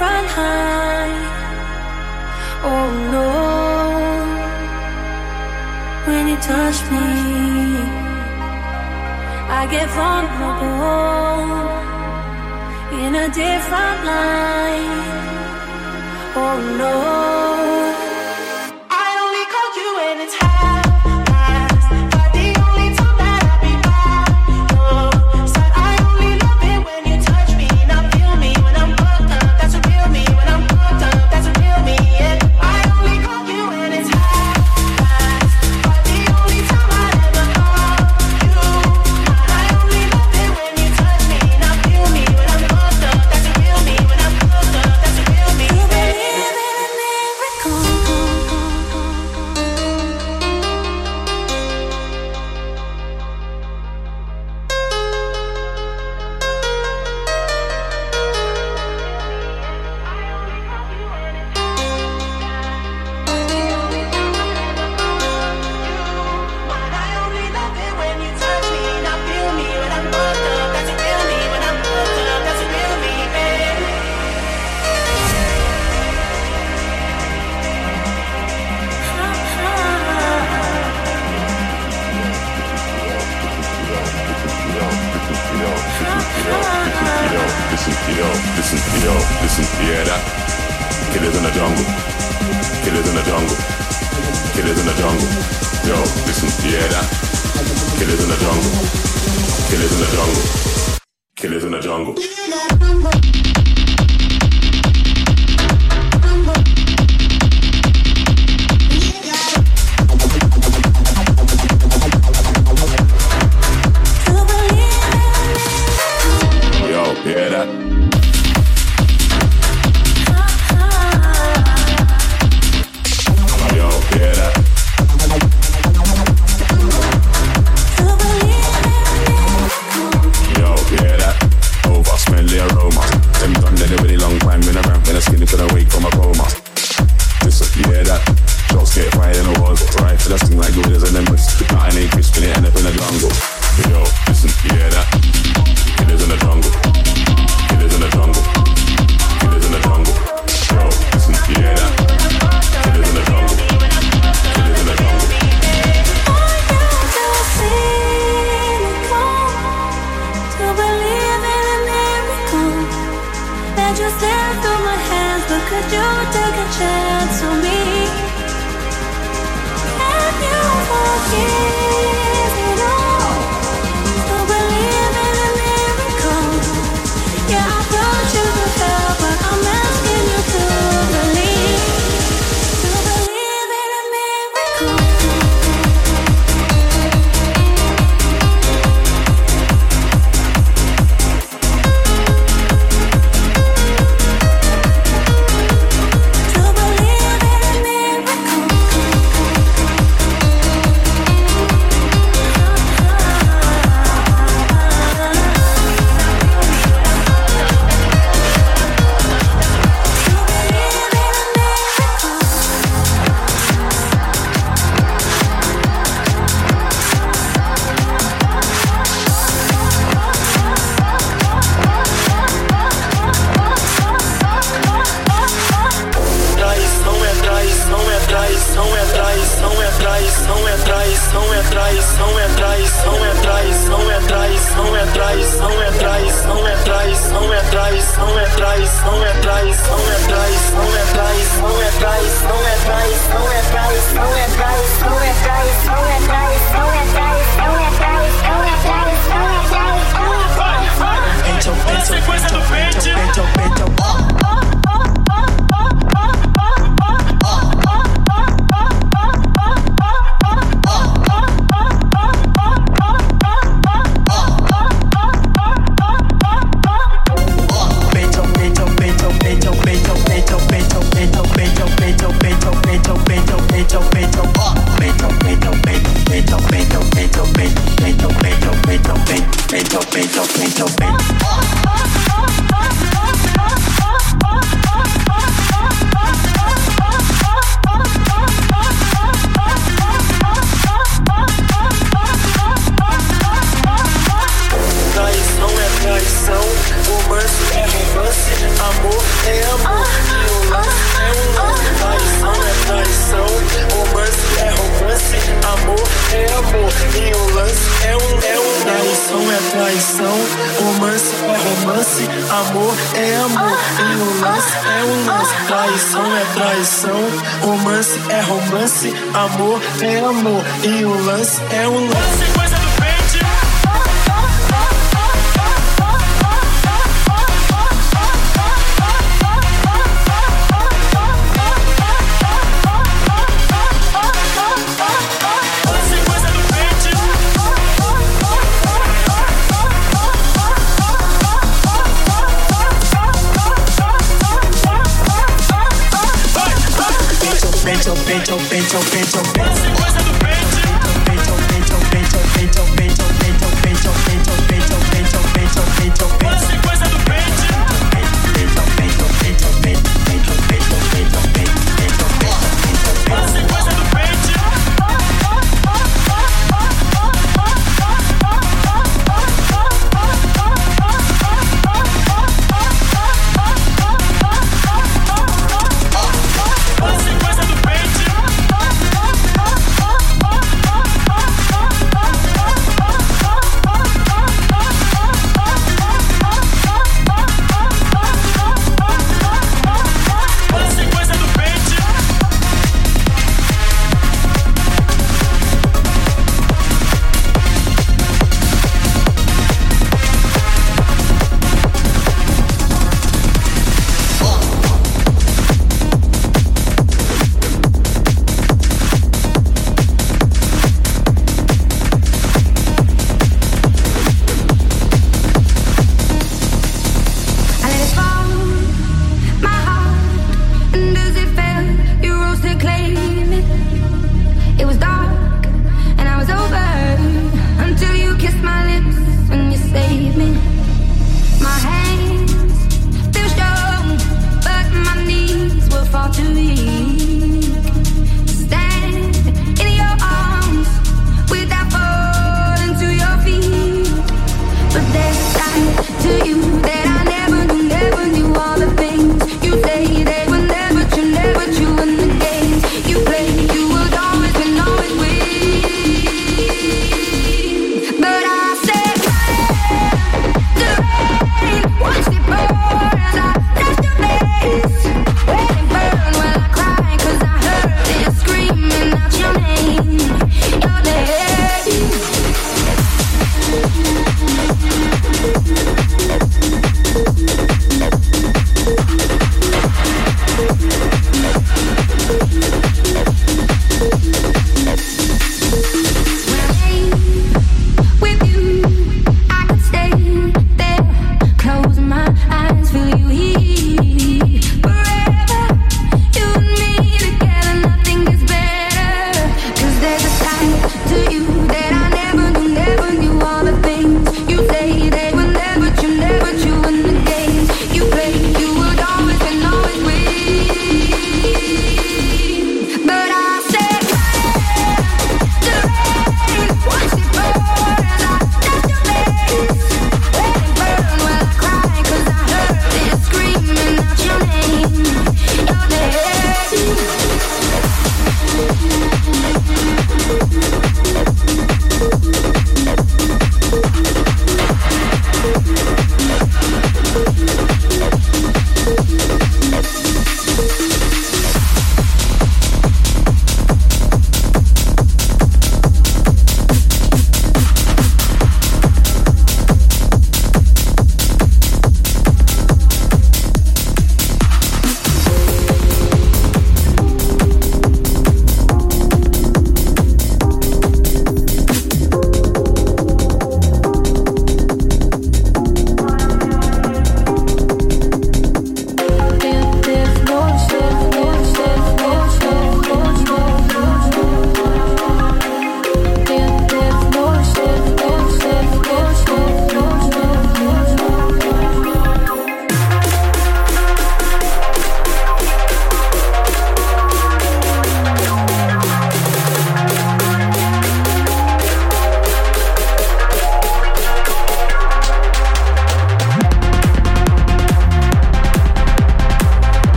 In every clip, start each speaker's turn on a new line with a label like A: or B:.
A: different high. Oh no, when you touch me, I get vulnerable in a different light. Oh no.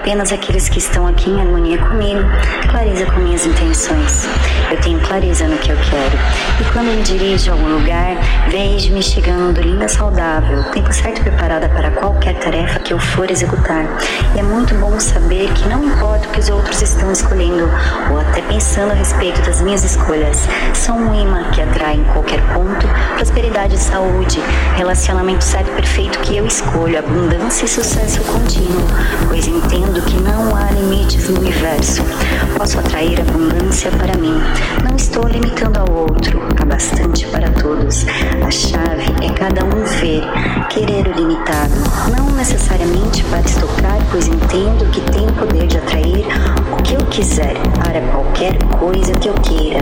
B: Apenas aqueles que estão aqui em harmonia comigo, clareza com minhas intenções. Eu tenho clareza no que eu quero. E quando me dirijo a algum lugar, vejo-me chegando linda, saudável, tempo certo preparada para qualquer tarefa que eu for executar. E é muito bom saber que não importa o que os outros estão escolhendo ou até pensando a respeito das minhas escolhas, são um imã que atrai em qualquer ponto prosperidade e saúde, relacionamento certo e perfeito que eu escolho, abundância e sucesso contínuo, pois entendo que não há limites no universo. Posso atrair abundância para mim. Não estou limitando ao outro, há bastante para todos. A chave é cada um ver, querer o limitado, não necessariamente para estocar, pois entendo que o poder de atrair o que eu quiser para qualquer coisa que eu queira.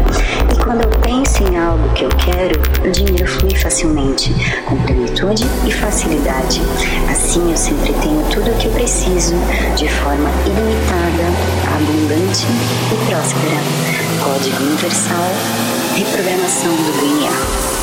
B: E quando eu penso em algo que eu quero, o dinheiro flui facilmente, com plenitude e facilidade. Assim eu sempre tenho tudo o que eu preciso, de forma ilimitada, abundante e próspera. Código Universal, reprogramação do DNA.